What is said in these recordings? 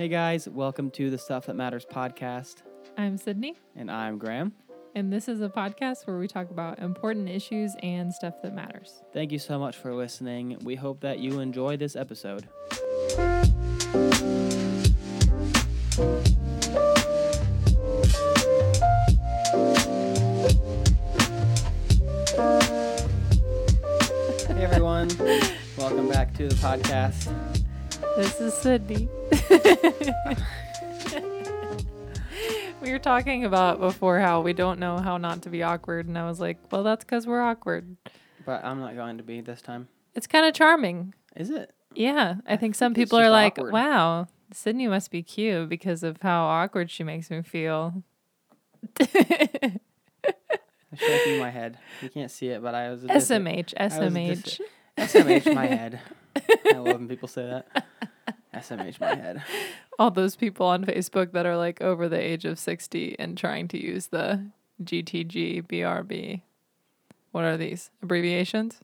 Hey guys, welcome to the Stuff That Matters podcast. I'm Sydney, And I'm Graham. and this is a podcast where we talk about important issues and stuff that matters. Thank you so much for listening. We hope that you enjoy this episode. Hey everyone, welcome back to the podcast. This is Sydney. we were talking about before how we don't know how not to be awkward, and I was like, well, that's because we're awkward. But I'm not going to be this time. It's kind of charming. Is it? Yeah, I think some think people are like, awkward. wow, Sydney must be cute because of how awkward she makes me feel. I'm shaking my head. You can't see it, but I was dis- SMH, I was SMH. dis- SMH my head. I love when people say that. SMH my head. all those people on Facebook that are like over the age of 60 and trying to use the GTG BRB. What are these? Abbreviations?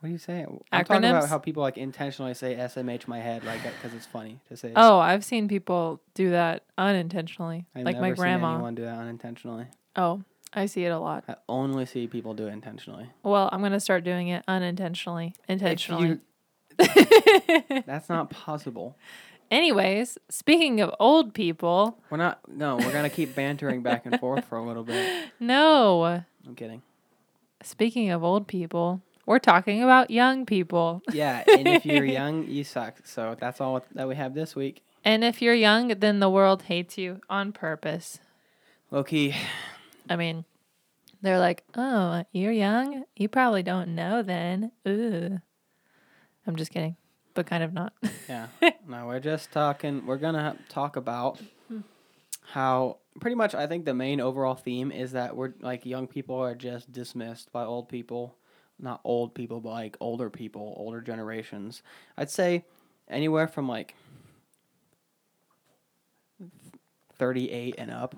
What do you say? I'm talking Acronyms? about how people like intentionally say SMH my head like because it's funny to say. Oh, I've seen people do that unintentionally. I've like my grandma. anyone do that unintentionally. Oh, I see it a lot. I only see people do it intentionally. Well, I'm going to start doing it unintentionally. Intentionally. That's not possible. Anyways, speaking of old people, We're not. No, we're gonna keep bantering back and forth for a little bit. no. I'm kidding. Speaking of old people, we're talking about young people. Yeah, and if you're young, you suck. So that's all that we have this week. And if you're young, then the world hates you on purpose. Low key. I mean, they're like, "Oh, you're young. You probably don't know then." Ooh. I'm just kidding, but kind of not. Yeah. no, we're just talking. We're gonna talk about how pretty much. I think the main overall theme is that we're like young people are just dismissed by old people, not old people, but like older people, older generations. I'd say anywhere from like thirty-eight and up.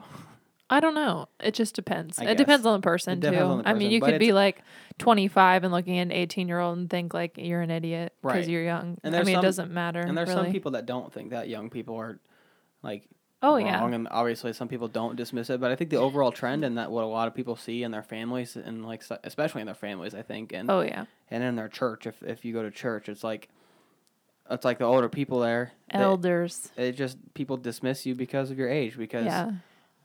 I don't know. It just depends. I it depends on the person It too. depends on the I mean, person, you but could be it's- like 25 and looking at an 18 year old and think like you're an idiot because Right. you're young. And I there's mean, some- it doesn't matter. And there's really. some people that don't think that young people are like Oh wrong, yeah. and obviously some people don't dismiss it. But I think the overall trend and that what a lot of people see in their families and like s- especially in their families, I think, and Oh yeah. and in their church, if if you go to church, it's like it's like the older people there. they- Elders. It just people dismiss you because of your age because Yeah.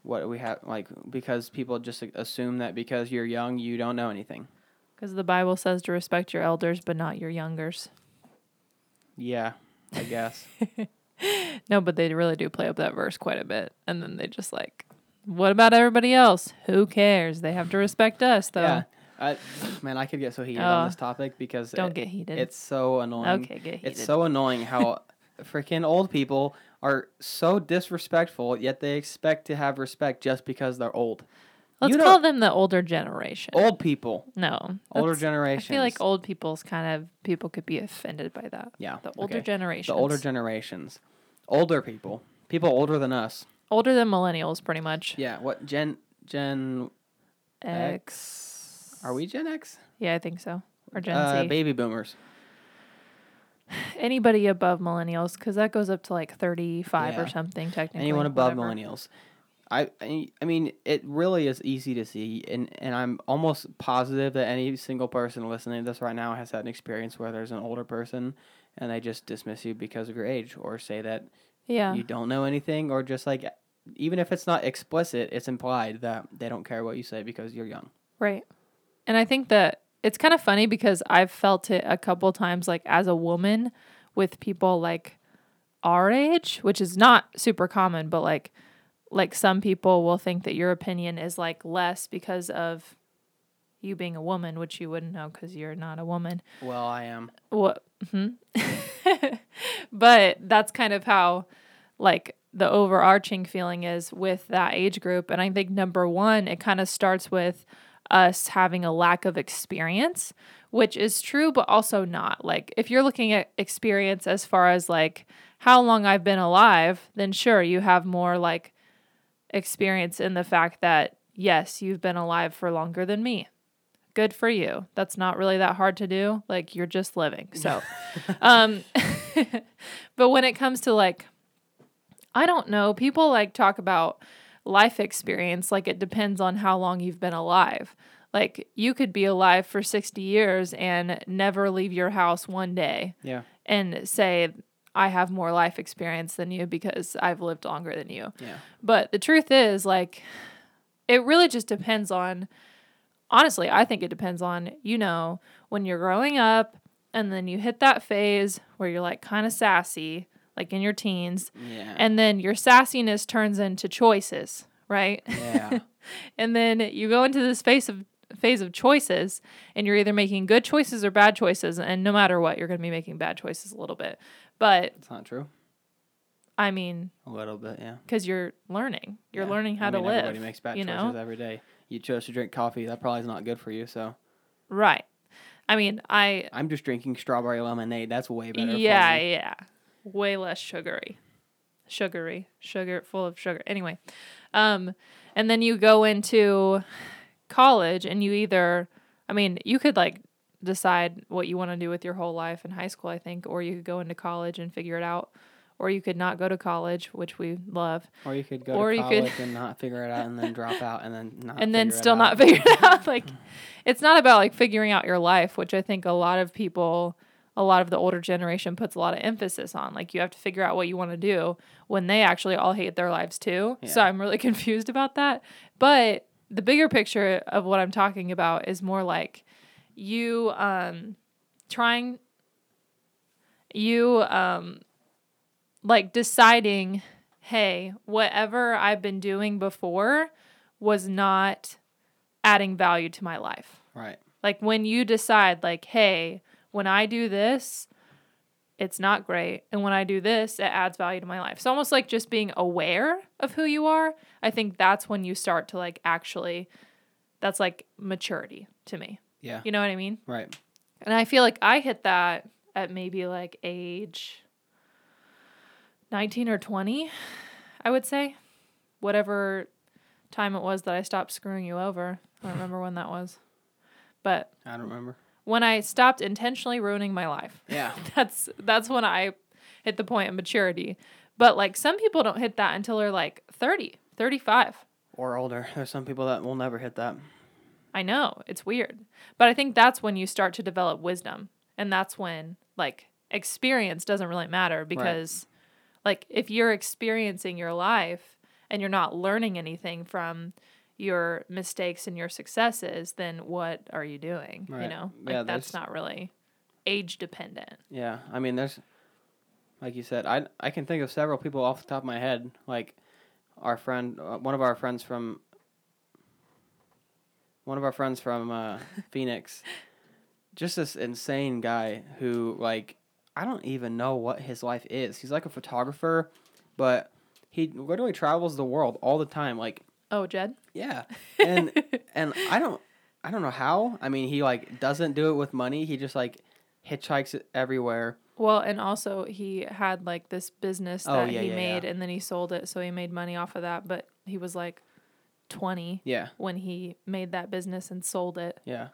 What we have like because people just assume that because you're young you don't know anything. Because the Bible says to respect your elders, but not your youngers. Yeah, I guess. No, but they really do play up that verse quite a bit. And then they just like, what about everybody else? Who cares? They have to respect us, though. yeah. I, man, I could get so heated Oh. on this oh, topic because Don't it- get heated. it's so annoying. okay, get heated. It's so annoying how freaking old people are so disrespectful, yet they expect to have respect just because they're old. Let's you know- call them the older generation. Old people, No. older generation. I feel like old people's kind of, people could be offended by that. yeah, The older okay. generation. the older generations, older people, people older than us. older than millennials, pretty much. Yeah, what Gen Gen X. are we Gen X? Yeah, I think so. Or Gen Uh, Z. baby boomers. Anybody above millennials, because that goes up to like 35 Yeah. or something, technically. Anyone above whatever. millennials. I, I I mean, it really is easy to see, and, and I'm almost positive that any single person listening to this right now has had an experience where there's an older person, and they just dismiss you because of your age, or say that Yeah. you don't know anything, or just like, even if it's not explicit, it's implied that they don't care what you say because you're young. Right. And I think that it's kind of funny because I've felt it a couple times, like as a woman with people like our age, which is not super common, but like, like some people will think that your opinion is like less because of you being a woman, which you wouldn't know because you're not a woman. Well, I am. What? hmm but that's kind of how, like, the overarching feeling is with that age group. And I think number one, it kind of starts with us having a lack of experience, which is true, but also not. Like, if you're looking at experience as far as like how long I've been alive, then sure, you have more like experience in the fact that, yes, you've been alive for longer than me good for you. That's not really that hard to do. Like you're just living. So, um, but when it comes to like I don't know. People like talk about life experience like it depends on how long you've been alive. Like you could be alive for 60 years and never leave your house one day Yeah. and say I have more life experience than you because I've lived longer than you. Yeah. But the truth is, like, it really just depends on, honestly, I think it depends on, you know, when you're growing up and then you hit that phase where you're like kind of sassy, like in your teens, Yeah. and then your sassiness turns into choices, right? yeah. and then you go into this phase of phase of choices and you're either making good choices or bad choices and no matter what you're going to be making bad choices a little bit but It's not true. i mean A little bit, yeah. because you're learning you're Yeah. learning how I to mean, live Everybody makes bad you choices know every day. You chose to drink coffee. That probably is not good for you. So right i mean i I'm just drinking strawberry lemonade. That's way better. yeah yeah way less sugary. Sugary. Sugar full of sugar. Anyway um and then you go into college and you either i mean you could like decide what you want to do with your whole life in high school i think or you could go into college and figure it out or you could not go to college which we love. Or you could go Or to you could- and not figure it out, and then drop out, and then not. and then still not figure it out. Like it's not about like figuring out your life which i think a lot of people a lot of the older generation puts a lot of emphasis on like you have to figure out what you want to do when they actually all hate their lives too. So i'm really confused about that. But the bigger picture of what i'm talking about is more like you um trying you um like deciding hey whatever i've been doing before was not adding value to my life. Right. like when you decide like hey when i do this it's not great and when i do this it adds value to my life it's almost like just being aware of who you are i think that's when you start to like actually that's like maturity to me Yeah. you know what i mean Right. and I feel like I hit that at maybe like age 19 or 20, I would say. Whatever time it was that I stopped screwing you over. I don't remember when that was. But I don't remember. When I stopped intentionally ruining my life. Yeah. That's that's when I hit the point of maturity. But like some people don't hit that until they're like 30, 35. Or older. There's some people that will never hit that. I know, it's weird. But I think that's when you start to develop wisdom. And that's when like experience doesn't really matter because like if you're experiencing your life and you're not learning anything from your mistakes and your successes, then what are you doing? You know? Like Yeah, that's not really age dependent. Yeah. I mean, there's, like you said, I I can think of several people off the top of my head. Like, our friend, uh, one of our friends from, one of our friends from uh, Phoenix, just this insane guy who like I don't even know what his life is. He's like a photographer, but he literally travels the world all the time. Like, Oh, Jed? yeah, and and I don't I don't know how. I mean, he like doesn't do it with money. He just like hitchhikes everywhere. Well, and also he had like this business Oh, that yeah, he yeah, made yeah. and then he sold it, so he made money off of that, but he was like 20 Yeah, when he made that business and sold it. yeah,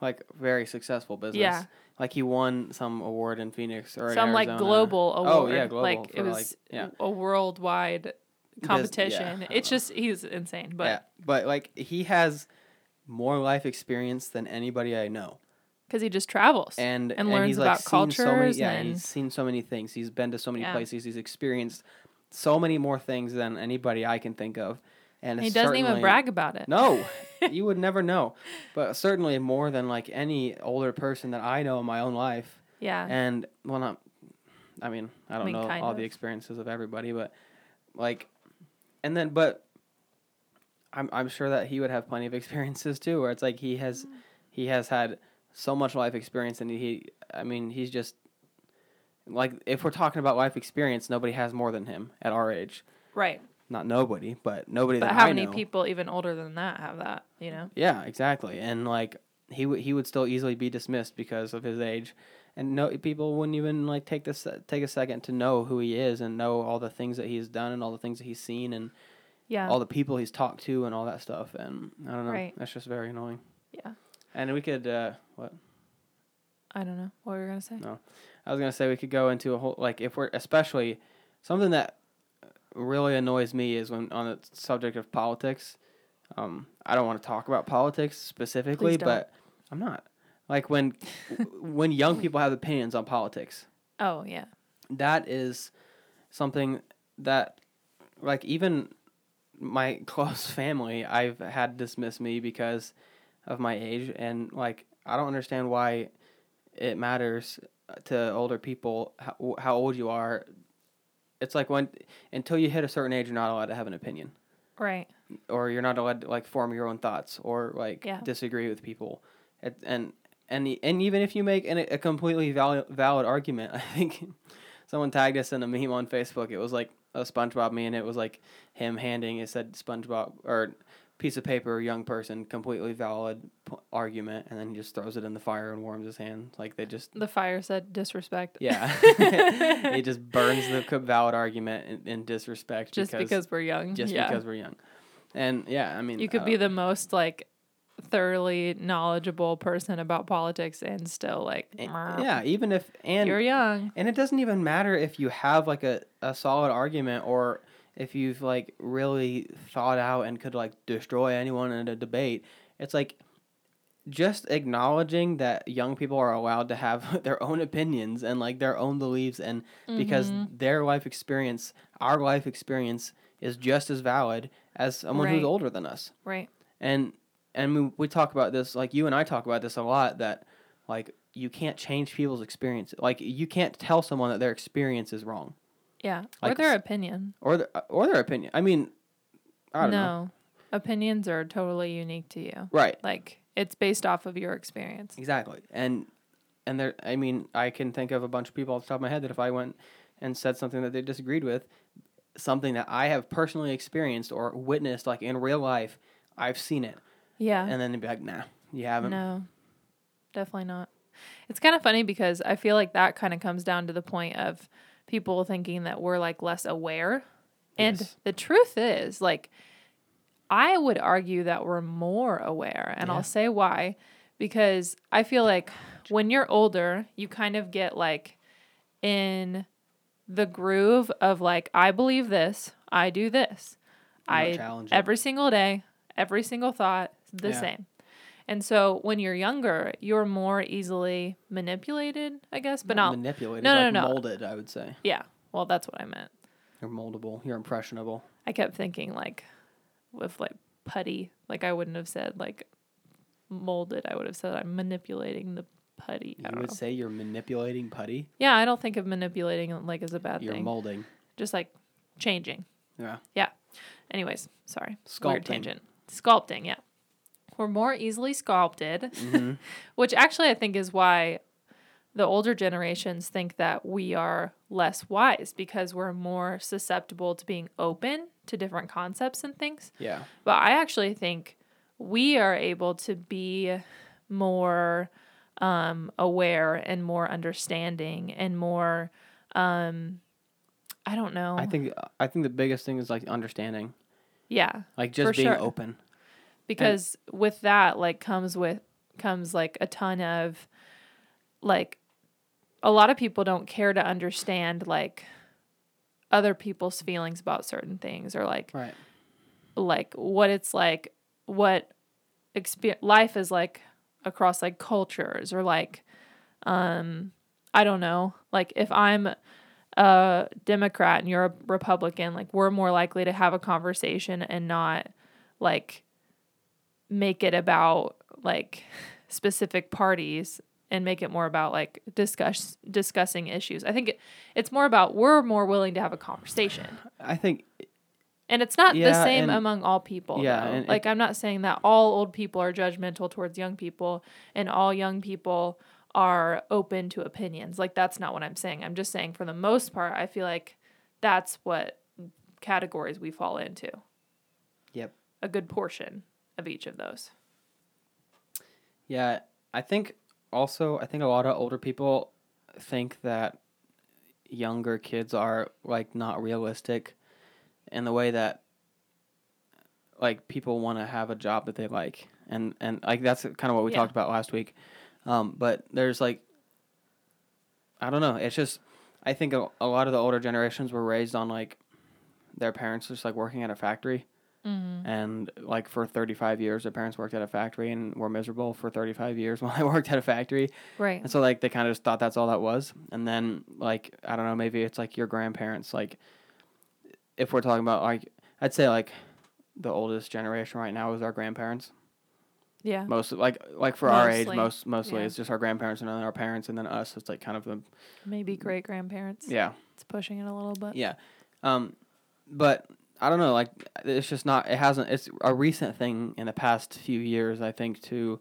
like very successful business. Yeah. like he won some award in Phoenix or Some like global award. Oh yeah, global. Like for, it was like, yeah. a worldwide yeah, competition. I it's just he's insane, but yeah, but like he has more life experience than anybody I know. because he just travels. and And learns he's about like seen so many yeah and- he's seen so many things he's been to so many Yeah. places he's experienced so many more things than anybody i can think of and he doesn't even brag about it. no you would never know but certainly more than like any older person that i know in my own life Yeah. and well not i mean i don't mean, know all of. the experiences of everybody but like and then but I'm, I'm sure that he would have plenty of experiences too where it's like he has Mm. he has had so much life experience and he i mean he's just like if we're talking about life experience nobody has more than him at our age right. not nobody but nobody But how I many know. people even older than that have that, you know? yeah exactly and like he would he would still easily be dismissed because of his age and no people wouldn't even like take this take a second to know who he is and know all the things that he's done and all the things that he's seen and Yeah. all the people he's talked to and all that stuff and i don't know Right. that's just very annoying yeah. and we could uh what I don't know. What were you gonna say? No. I was gonna say we could go into a whole like if we're especially something that really annoys me is when on the subject of politics. Um, I don't want to talk about politics specifically, but I'm not. Like when when young people have opinions on politics, Oh yeah. that is something that like even my close family I've had dismiss me because of my age and like I don't understand why it matters to older people how, how old you are. It's like when until you hit a certain age you're not allowed to have an opinion Right. or you're not allowed to like form your own thoughts or like Yeah. disagree with people. It, and and and even if you make an, a completely valid valid argument, I think someone tagged us in a meme on Facebook. It was like a SpongeBob meme, and it was like him handing it said SpongeBob or piece of paper, young person, completely valid p- argument, and then he just throws it in the fire and warms his hand. Like they just The fire said disrespect. yeah, he just burns the valid argument in, in disrespect Just because, we're young. just yeah. because we're young. And yeah, I mean, you could uh, be the most like thoroughly knowledgeable person about politics and still like Yeah, even if and you're young. and it doesn't even matter if you have like a, a solid argument or if you've like really thought out and could like destroy anyone in a debate. It's like just acknowledging that young people are allowed to have their own opinions and like their own beliefs and because Mhm. their life experience, our life experience is just as valid as someone who's older than us right. and and we, we talk about this like you and I talk about this a lot that like you can't change people's experience like you can't tell someone that their experience is wrong Yeah. or their opinion. or their, or their opinion I mean I don't no. know Opinions are totally unique to you. right Like it's based off of your experience. exactly and and there I mean I can think of a bunch of people off the top of my head that if I went and said something that they disagreed with something that I have personally experienced or witnessed like in real life I've seen it Yeah. and then they'd be like nah you haven't No, definitely not. It's kind of funny because I feel like that kind of comes down to the point of people thinking that we're like less aware. And Yes. the truth is, like, I would argue that we're more aware. And Yeah. I'll say why. Because I feel like when you're older, you kind of get like in the groove of like, I believe this, I do this. I every single day, every single thought, the Yeah. same. And so when you're younger, you're more easily manipulated, I guess, but not. manipulated no, no, like no. molded I would say yeah, well, that's what I meant. You're moldable. You're impressionable. I kept thinking like with like putty, like I wouldn't have said like molded. I would have said I'm manipulating the putty. I You would know. say you're manipulating putty. Yeah, I don't think of manipulating like as a bad thing. You're molding. Just like changing. Yeah. Yeah. Anyways, sorry. Sculpting. Weird tangent. Sculpting, yeah. We're more easily sculpted, hmm which actually I think is why the older generations think that we are less wise because we're more susceptible to being open to different concepts and things. Yeah. But I actually think we are able to be more um, aware and more understanding and more, um, I don't know. I think I think the biggest thing is like understanding, yeah. like just being sure. open. Because with that like comes with comes like a ton of like a lot of people don't care to understand like other people's feelings about certain things or like Right. like what it's like what exper- life is like across like cultures or like um i don't know like if i'm a democrat and you're a republican like we're more likely to have a conversation and not like make it about like specific parties and make it more about like discuss discussing issues i think it, it's more about we're more willing to have a conversation I think and it's not the same and- among all people. yeah, like I'm not saying that all old people are judgmental towards young people and all young people are open to opinions. Like that's not what I'm saying. I'm just saying for the most part, I feel like that's what categories we fall into. Yep. A good portion of each of those. yeah. I think also I think a lot of older people think that younger kids are like not realistic in the way that like people want to have a job that they like and and like that's kind of what we Yeah. talked about last week um but there's like i don't know it's just i think a, a lot of the older generations were raised on like their parents just like working at a factory Mm-hmm. and like for 35 years their parents worked at a factory and were miserable for 35 years while I worked at a factory Right. and so like they kind of just thought that's all that was and then like I don't know maybe it's like your grandparents like if we're talking about like I'd say like the oldest generation right now is our grandparents Yeah. most like like for our age most mostly yeah. it's just our grandparents and then our parents and then us it's like kind of the Maybe great grandparents. yeah It's pushing it a little bit. Yeah. Um, but I don't know. Like, it's just not. It hasn't. It's a recent thing in the past few years. I think to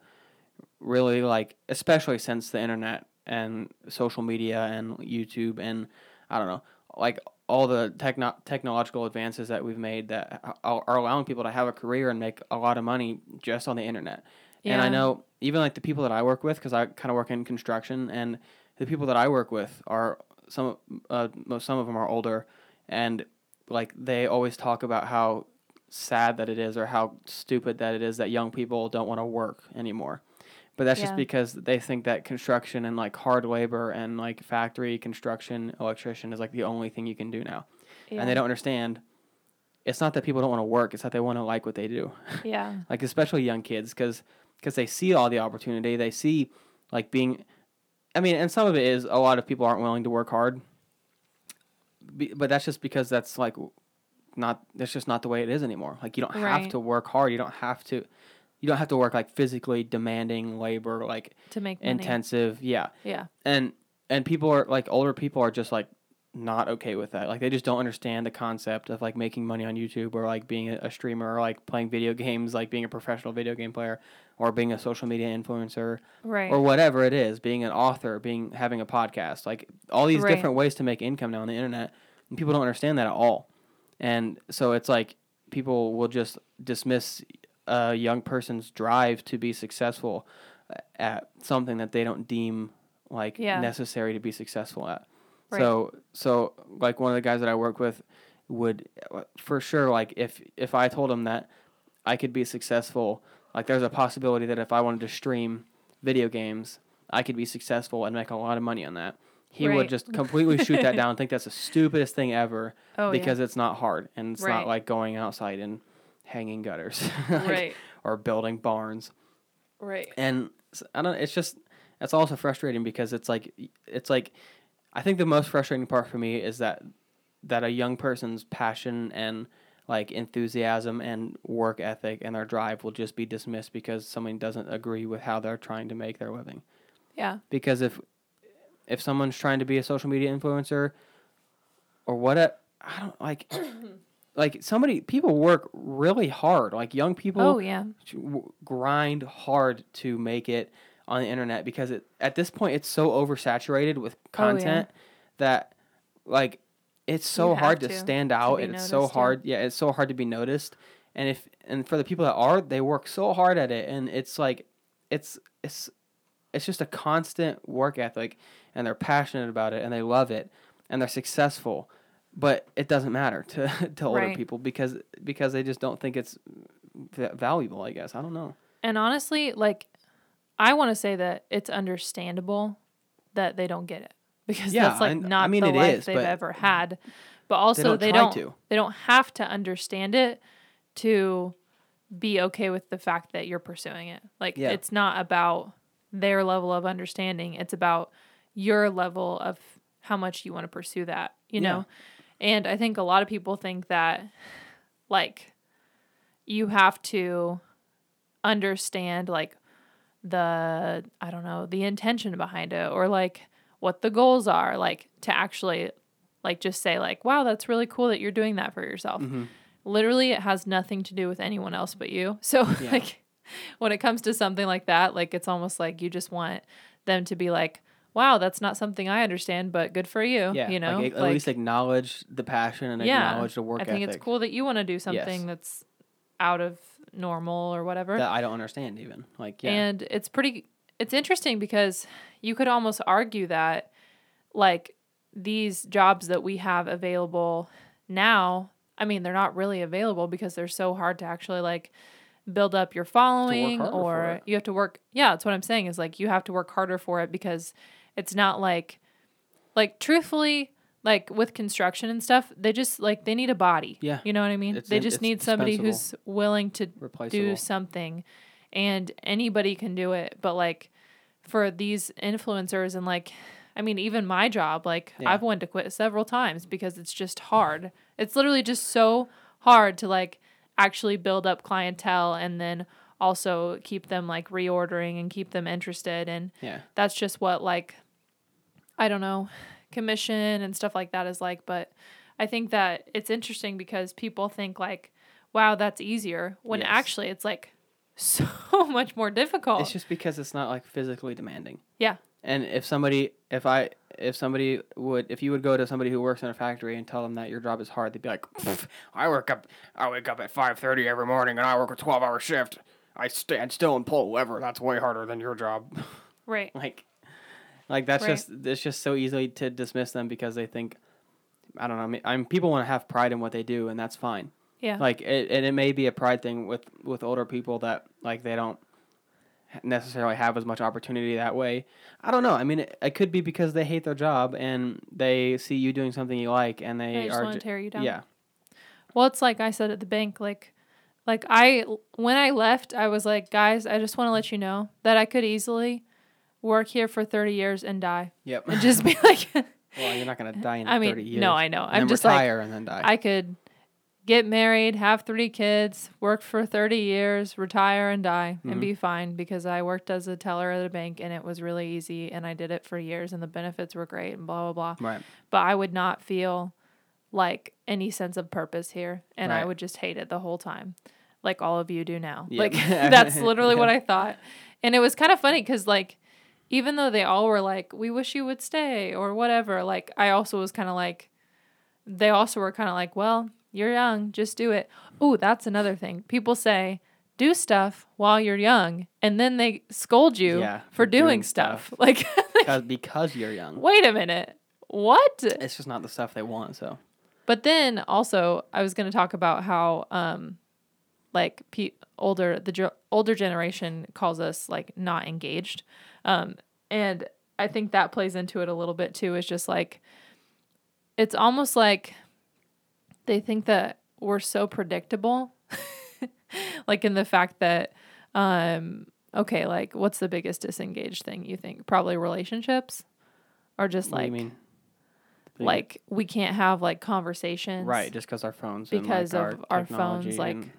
really like, especially since the internet and social media and YouTube and I don't know, like all the techno- technological advances that we've made that are are allowing people to have a career and make a lot of money just on the internet. Yeah. And I know even like the people that I work with, because I kind of work in construction, and the people that I work with are some uh, most some of them are older, and like they always talk about how sad that it is or how stupid that it is that young people don't want to work anymore. But that's just because they think that construction and like hard labor and like factory construction electrician is like the only thing you can do now. Yeah. And they don't understand it's not that people don't want to work, it's that they want to like what they do Yeah. like especially young kids because cuz they see all the opportunity they see like being i mean and some of it is a lot of people aren't willing to work hard but that's just because that's like not that's just not the way it is anymore. Like you don't have to work hard. You don't have to you don't have to work like physically demanding labor like To make money. intensive. Yeah. Yeah. and and people are like older people are just like not okay with that. Like they just don't understand the concept of like making money on youtube or like being a, a streamer or like playing video games like being a professional video game player or being a social media influencer Right. or whatever it is being an author being having a podcast like all these Right. different ways to make income now on the internet and people don't understand that at all and so it's like people will just dismiss a young person's drive to be successful at something that they don't deem like Yeah. necessary to be successful at Right. so so like one of the guys that I work with would uh, for sure like if if I told him that I could be successful like there's a possibility that if I wanted to stream video games I could be successful and make a lot of money on that. He would just completely shoot that down and think that's the stupidest thing ever oh, because it's not hard and it's Right. not like going outside and hanging gutters like, right. or building barns Right. and I don't. It's just it's also frustrating because it's like it's like I think the most frustrating part for me is that that a young person's passion and like enthusiasm and work ethic and their drive will just be dismissed because someone doesn't agree with how they're trying to make their living. Yeah. Because if if someone's trying to be a social media influencer or what a, I don't like like somebody people work really hard like young people Oh yeah. grind hard to make it on the internet because it at this point it's so oversaturated with Oh, yeah. content that like it's so hard to, to stand out be and it's so hard yeah it's so hard to be noticed. And if and for the people that are they work so hard at it and it's like it's it's it's just a constant work ethic and they're passionate about it and they love it and they're successful. But it doesn't matter to to older Right. people because because they just don't think it's valuable i guess. I don't know. And honestly, like, I want to say that it's understandable that they don't get it because Yeah, that's like and- I not mean, the life is, they've ever had. But also, don't they don't. They don't have to understand it to be okay with the fact that you're pursuing it. Like, Yeah. it's not about their level of understanding. It's about your level of how much you want to pursue that. You Yeah. know. And I think a lot of people think that, like, you have to understand like the I don't know, the intention behind it or like what the goals are, like to actually like just say like, "Wow, that's really cool that you're doing that for yourself." Mhm. Literally, it has nothing to do with anyone else but you. So Yeah. like when it comes to something like that, like it's almost like you just want them to be like, "Wow, that's not something I understand, but good for you." yeah you know, like, at least acknowledge the passion and Yeah, acknowledge the work I think ethic it's cool that you want to do something that's out of normal or whatever. that i don't understand even like yeah And it's pretty it's interesting because you could almost argue that like these jobs that we have available now, I mean, they're not really available because they're so hard to actually like build up your following or you have to work yeah, that's what I'm saying is like you have to work harder for it because it's not like like truthfully like with construction and stuff, they just like they need a body. Yeah. You know what I mean? It's they just need somebody who's willing to do something and anybody can do it but like for these influencers and like i mean even my job like Yeah. i've wanted to quit several times because it's just hard it's literally just so hard to like actually build up clientele and then also keep them like reordering and keep them interested and yeah. that's just what like I don't know, commission and stuff like that is like, but I think that it's interesting because people think like, wow, that's easier when Yes. actually it's like so much more difficult. It's just because it's not like physically demanding. yeah. And if somebody, if I, if somebody would, if you would go to somebody who works in a factory and tell them that your job is hard, they'd be like, I work up, I wake up at five thirty every morning and I work a twelve hour shift. I stand still and pull a lever. That's way harder than your job. Right. like, like that's Right. just it's just so easily to dismiss them because they think, I don't know. I mean, I mean people want to have pride in what they do, and that's fine. Yeah. Like, it, and it may be a pride thing with with older people that like they don't necessarily have as much opportunity that way. I don't know. I mean, it, it could be because they hate their job and they see you doing something you like, and they They just are want to tear you down. yeah, Well, it's like I said at the bank, like, like I when I left, I was like, guys, I just want to let you know that I could easily work here for thirty years and die, yep. and just be like, well, you're not gonna die in I mean, thirty years. no, I know. I'm just like, and then die. I could get married, have three kids, work for 30 years, retire and die Mhm. and be fine because I worked as a teller at a bank and it was really easy and I did it for years and the benefits were great and blah blah blah. right. But I would not feel like any sense of purpose here and I would just hate it the whole time. Like all of you do now. Yep. Like that's literally what I thought. And it was kind of funny cuz like even though they all were like we wish you would stay or whatever, like I also was kind of like they also were kind of like, well, you're young, just do it. Oh, that's another thing. People say, do stuff while you're young, and then they scold you Yeah, for for doing, doing stuff. stuff. Like, Because because you're young, wait a minute. What? it's just not the stuff they want. So But then also, I was going to talk about how, um, like, pe- older the ge- older generation calls us like not engaged, um, and I think that plays into it a little bit too. Is just like, it's almost like they think that we're so predictable, like in the fact that, um, okay, like, what's the biggest disengaged thing you think? Probably relationships, or just what like you mean? Like we can't have like conversations right, just because our phones because and, like, of our technology phones, like, and-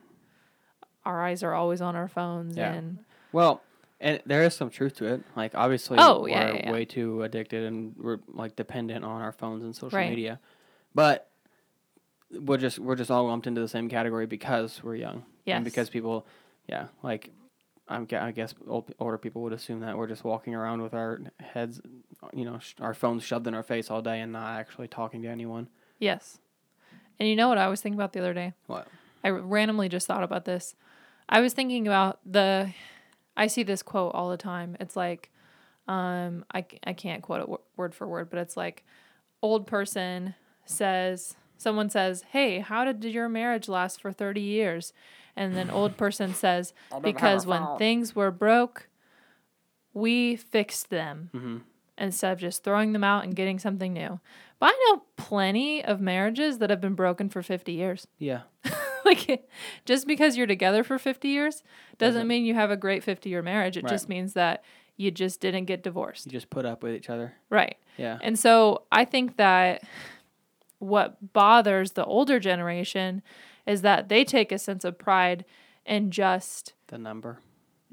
our eyes are always on our phones Yeah. and Well, and there is some truth to it. Like obviously, Oh, we're yeah, yeah, yeah. way too addicted and we're like dependent on our phones and social Right. media. But we're just we're just all lumped into the same category because we're young. Yes. And because people, yeah, like I'm, I guess old, older people would assume that we're just walking around with our heads, you know, sh- our phones shoved in our face all day and not actually talking to anyone. yes and you know what i was thinking about the other day What? i randomly just thought about this i was thinking about the i see this quote all the time it's like um I, I can't quote it wo- word for word but it's like old person says someone says hey how did your marriage last for 30 years and then old person says because when things were broke we fixed them hmm instead of just throwing them out and getting something new. But I know plenty of marriages that have been broken for 50 years. Yeah. like just because you're together for 50 years doesn't, Doesn't- mean you have a great 50 year marriage. It Right. just means that you just didn't get divorced. You just put up with each other. Right. Yeah. And so I think that what bothers the older generation is that they take a sense of pride in just The number.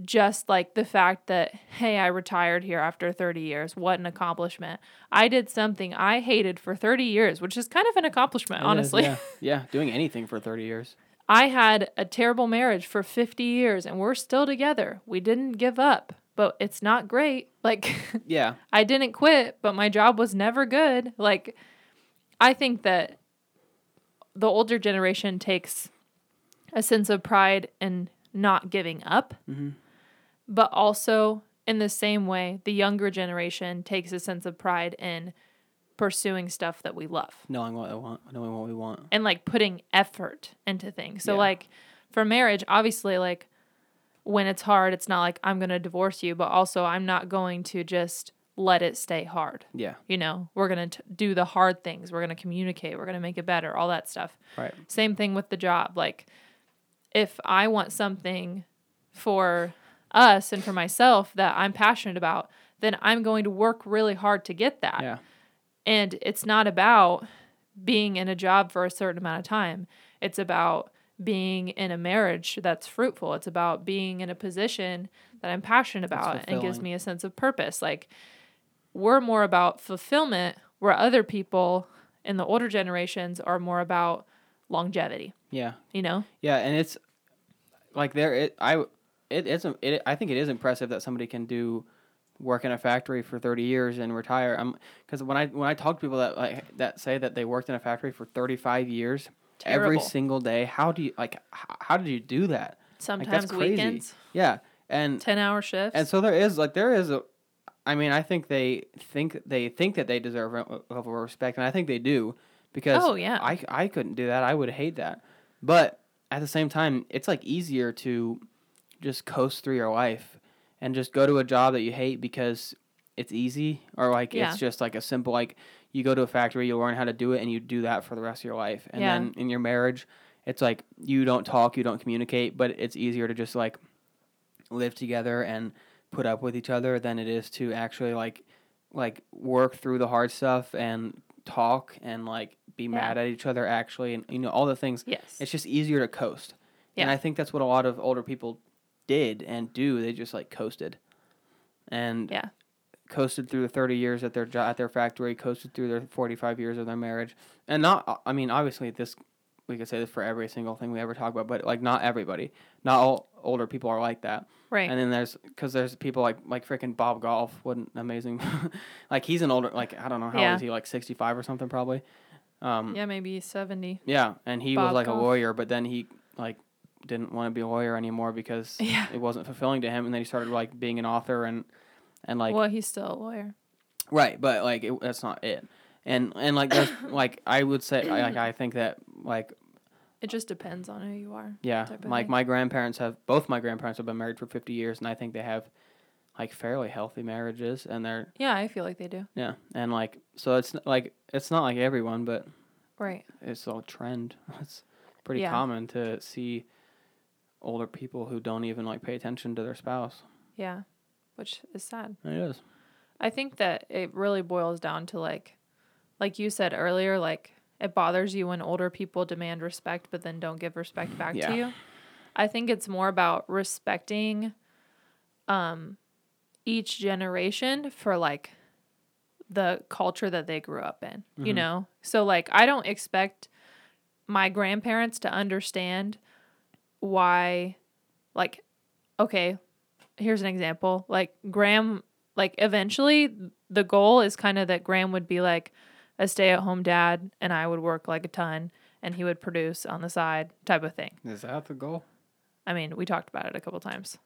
just like the fact that hey i retired here after 30 years what an accomplishment i did something i hated for 30 years which is kind of an accomplishment It is, honestly yeah. Yeah. Doing anything for 30 years. i had a terrible marriage for 50 years and we're still together we didn't give up but it's not great like Yeah. i didn't quit but my job was never good like i think that the older generation takes a sense of pride in not giving up hmm but also in the same way the younger generation takes a sense of pride in pursuing stuff that we love Knowing what they want, knowing what we want. and like putting effort into things so Yeah. like for marriage obviously like when it's hard it's not like i'm going to divorce you but also i'm not going to just let it stay hard. Yeah. You know, we're going to do the hard things. We're going to communicate. We're going to make it better, all that stuff. Right. Same thing with the job. Like, if I want something for us and for myself that I'm passionate about, then I'm going to work really hard to get that. Yeah. And it's not about being in a job for a certain amount of time. It's about being in a marriage that's fruitful. It's about being in a position that I'm passionate about and gives me a sense of purpose. Like we're more about fulfillment where other people in the older generations are more about longevity, Yeah. you know? Yeah, and it's like there it I it isn't it I think it is impressive that somebody can do work in a factory for 30 years and retire. I'm cuz when I when I talk to people that like that say that they worked in a factory for 35 years every single day, how do you like how, how did you do that? Sometimes crazy. weekends, Yeah. And 10 hour shifts. and so there is like there is a I mean, I think they think they think that they deserve a level of respect and I think they do because Oh, yeah. I I couldn't do that. I would hate that. But at the same time, it's like easier to just coast through your life and just go to a job that you hate because it's easy or like Yeah. it's just like a simple like you go to a factory, you learn how to do it and you do that for the rest of your life. And Yeah. then in your marriage, it's like you don't talk, you don't communicate, but it's easier to just like live together and put up with each other than it is to actually like like work through the hard stuff and talk and like be mad at each other actually and you know all the things. Yes. it's just easier to coast. And i think that's what a lot of older people did and do. They just like coasted. And yeah. coasted through the 30 years at their jo- at their factory coasted through their 45 years of their marriage. And not i mean obviously this we could say this for every single thing we ever talk about but like not everybody not all older people are like that Right. and then there's because there's people like like freaking Bob Goff, what an amazing, like he's an older like I don't know how Yeah. old is he like sixty five or something probably, um yeah, maybe 70. yeah, and he was like a lawyer, but then he like didn't want to be a lawyer anymore because Yeah. it wasn't fulfilling to him, and then he started like being an author and and like well, he's still a lawyer. right, but like it, that's not it, and and like there's like I would say I, like I think that like It just depends on who you are. Yeah, like thing. my grandparents have both my grandparents have been married for fifty years, and I think they have like fairly healthy marriages, and they're Yeah, I feel like they do. yeah, and like so it's like it's not like everyone, but Right. it's a trend. It's pretty Yeah. common to see older people who don't even like pay attention to their spouse. Yeah. Which is sad. It is. I think that it really boils down to like like you said earlier, like it bothers you when older people demand respect but then don't give respect back Yeah. to you. I think it's more about respecting um each generation for like the culture that they grew up in, you Mhm. know? So like I don't expect my grandparents to understand why like okay, here's an example. Like Graham like eventually the goal is kind of that Graham would be like a stay-at-home dad and I would work like a ton and he would produce on the side type of thing. Is that the goal? I mean, we talked about it a couple times.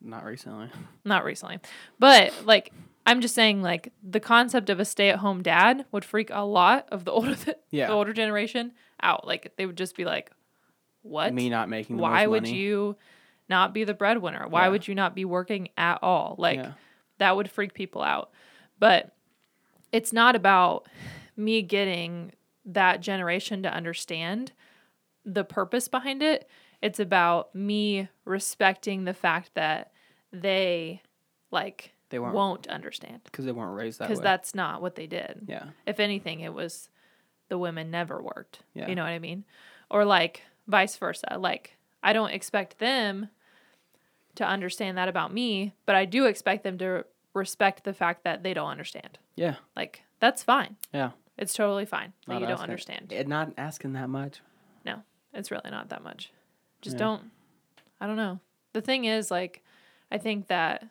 Not recently. Not recently. But like I'm just saying like the concept of a stay-at-home dad would freak a lot of the older Yeah. the older generation out. Like they would just be like what? Me not making the Why would money. you not be the breadwinner? Why Yeah. would you not be working at all? Like Yeah. that would freak people out. But it's not about me getting that generation to understand the purpose behind it. It's about me respecting the fact that they like They weren't won't understand because they weren't raised that way. because that's not what they did. yeah. If anything, it was the women never worked. Yeah. You know what I mean? Or like vice versa. Like I don't expect them to understand that about me, but I do expect them to respect the fact that they don't understand. Yeah. Like that's fine. Yeah. It's totally fine that Not you don't asking- understand. It, not asking that much. No, it's really not that much. Just Yeah. don't. I don't know. The thing is, like, I think that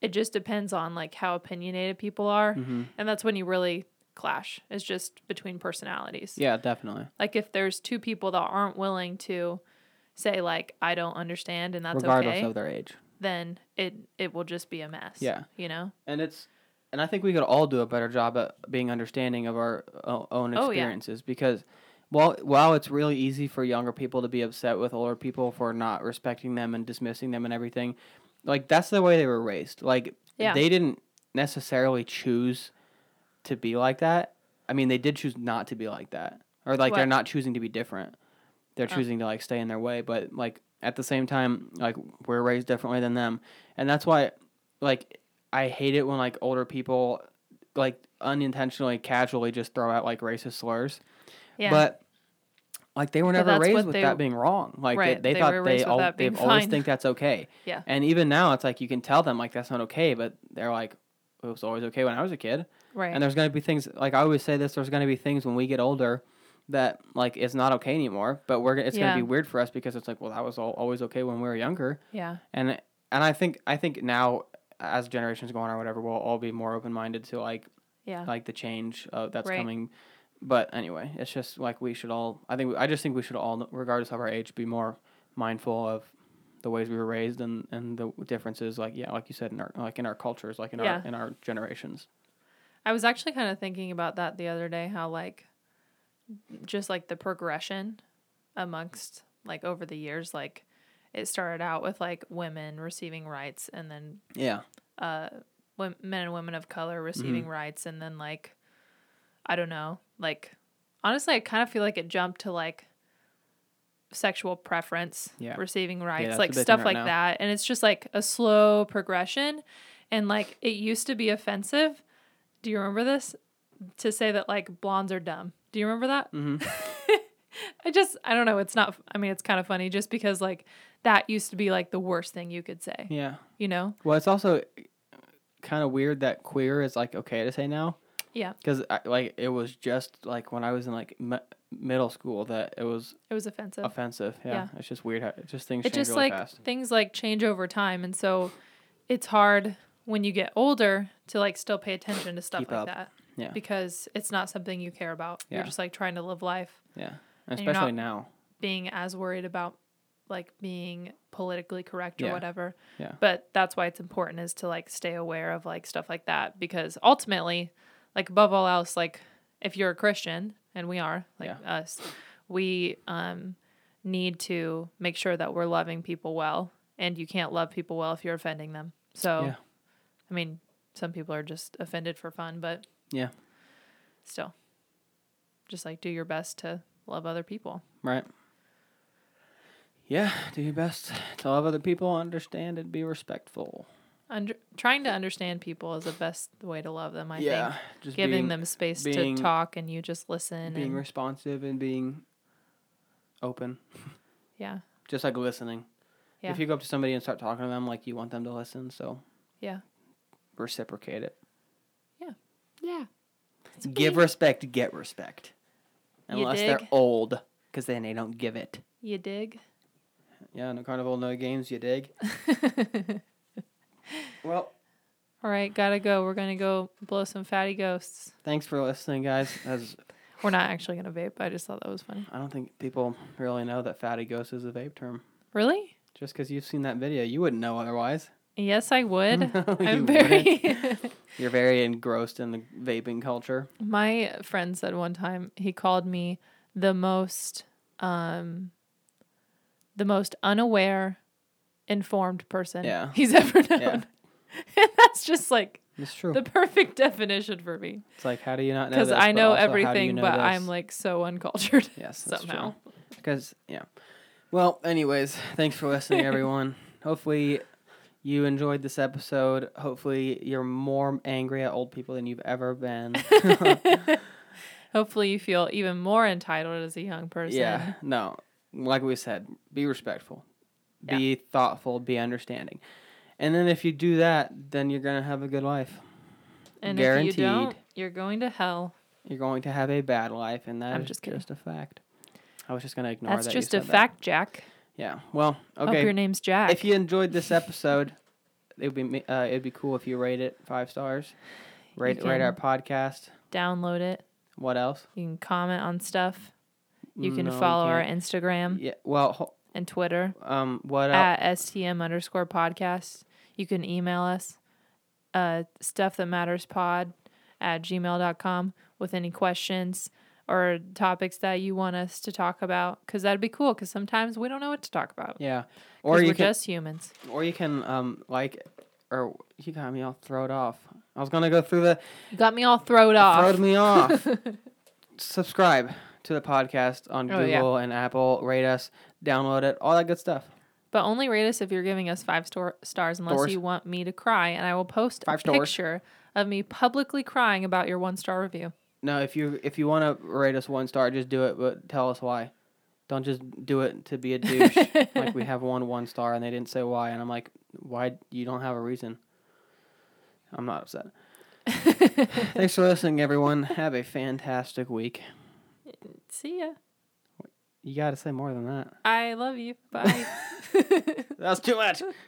it just depends on like how opinionated people are, hmm and that's when you really clash. It's just between personalities. Yeah, definitely. Like if there's two people that aren't willing to say like I don't understand and that's Regardless okay, of their age. then it it will just be a mess. Yeah. You know? and it's and I think we could all do a better job at being understanding of our o- own Oh, yeah. experiences because while while it's really easy for younger people to be upset with older people for not respecting them and dismissing them and everything, like that's the way they were raised. Like Yeah. they didn't necessarily choose to be like that. I mean, they did choose not to be like that, or like they're not choosing to be different. They're Oh. choosing to like stay in their way, but like at the same time, like we're raised differently than them, and that's why, like, I hate it when like older people, like unintentionally, casually just throw out like racist slurs. Yeah. But like they were But never raised with they- that being wrong. Like Right, they, they, they thought they all they've always think that's okay. Yeah. And even now it's like you can tell them like that's not okay, but they're like it was always okay when I was a kid. right. And there's gonna be things like I always say this. There's gonna be things when we get older that like it's not okay anymore. But we're it's Yeah. gonna be weird for us because it's like well that was all, always okay when we were younger. yeah. And and I think I think now as generations go on or whatever, we'll all be more open minded to like Yeah. like the change uh, that's Right. coming. But anyway, it's just like we should all. I think I just think we should all, regardless of our age, be more mindful of the ways we were raised and, and the differences. Like yeah, like you said, in our like in our cultures, like in Yeah. our in our generations. I was actually kind of thinking about that the other day, how like just like the progression amongst like over the years, like it started out with like women receiving rights and then Yeah, uh men and women of color receiving Mm-hmm. rights and then like I don't know, like honestly I kind of feel like it jumped to like sexual preference Yeah. receiving rights, that's like a big thing stuff right like now. that and it's just like a slow progression and like it used to be offensive. Do you remember this? To say that like blondes are dumb. Do you remember that? hmm I just I don't know, it's not I mean it's kind of funny just because like that used to be like the worst thing you could say, yeah. you know? Well, it's also eh, kind of weird that queer is like okay to say now. Yeah. Because like it was just like when I was in like me- middle school that it was It was offensive. offensive. Yeah. Yeah. It's just weird how it just things it just really like fast. things like change over time and so it's hard when you get older to like still pay attention to stuff Keep like up. that Yeah. because it's not something you care about Yeah. you're just like trying to live life Yeah. and you're Especially not- now. being as worried about like being politically correct or Yeah. whatever Yeah. but that's why it's important is to like stay aware of like stuff like that because ultimately like above all else like if you're a christian and we are like us we um need to make sure that we're loving people well and you can't love people well if you're offending them so Yeah. i mean some people are just offended for fun but Yeah. still just like do your best to love other people Right. Yeah, do your best to love other people, understand and be respectful. Under, trying to understand people is the best way to love them i yeah, think just giving being, them space being- to talk and you just listen being and responsive and being open, yeah just like listening. Yeah. If you go up to somebody and start talking to them, like you want them to listen, so yeah reciprocate it. yeah Yeah. Give respect, get respect. Unless they're old, because then they don't give it. you dig Yeah, no carnival, no games. You dig? well, all right gotta go we're gonna go blow some fatty ghosts thanks for listening, guys. As we're not actually gonna vape i just thought that was funny I don't think people really know that fatty ghost is a vape term. really Just because you've seen that video, you wouldn't know otherwise. yes i would No, i'm very You're very engrossed in the vaping culture. my friend said one time he called me the most um the most unaware informed person Yeah. he's ever known Yeah. and that's just like It's true. the perfect definition for me it's like, how do you not know? because I know also, you everything, know but this? I'm like so uncultured yes, that's somehow. Because yeah. Well, anyways, thanks for listening, everyone. Hopefully, you enjoyed this episode. Hopefully, you're more angry at old people than you've ever been. Hopefully, you feel even more entitled as a young person. Yeah, no. Like we said, be respectful, Yeah. be thoughtful, be understanding. And then if you do that, then you're going to have a good life. and Guaranteed. if you don't, you're going to hell. You're going to have a bad life, and that I'm is just kidding. a fact. I was just going to ignore That's that. you just a that. fact, Jack. Yeah. Well, Hope okay. your name's Jack. If you enjoyed this episode, it would be uh, it'd be cool if you rate it five stars. Rate rate our podcast. download it, What else? you can comment on stuff. You can No, follow our. Instagram Yeah. Well, ho- and Twitter um, what at STM underscore podcast. You can email us uh, stuff that matters pod at gmail.com with any questions or topics that you want us to talk about because that'd be cool because sometimes we don't know what to talk about Yeah. or you we're just humans or you can um like, or you got me. all throwed off. I was gonna go through the You got me all throwed off. throwed me off. Subscribe to the podcast on Oh, yeah. Google and Apple. Rate us, download it, all that good stuff. But only rate us if you're giving us five stor- stars, unless Stores. you want me to cry, and I will post Five a stars. picture of me publicly crying about your one star review. No, if you if you want to rate us one star, just do it, but tell us why. Don't just do it to be a douche. like we have one one star and they didn't say why, and I'm like, why? You don't have a reason. I'm not upset. Thanks for listening, everyone. Have a fantastic week. See ya. You got to say more than that. I love you. Bye. That was too much.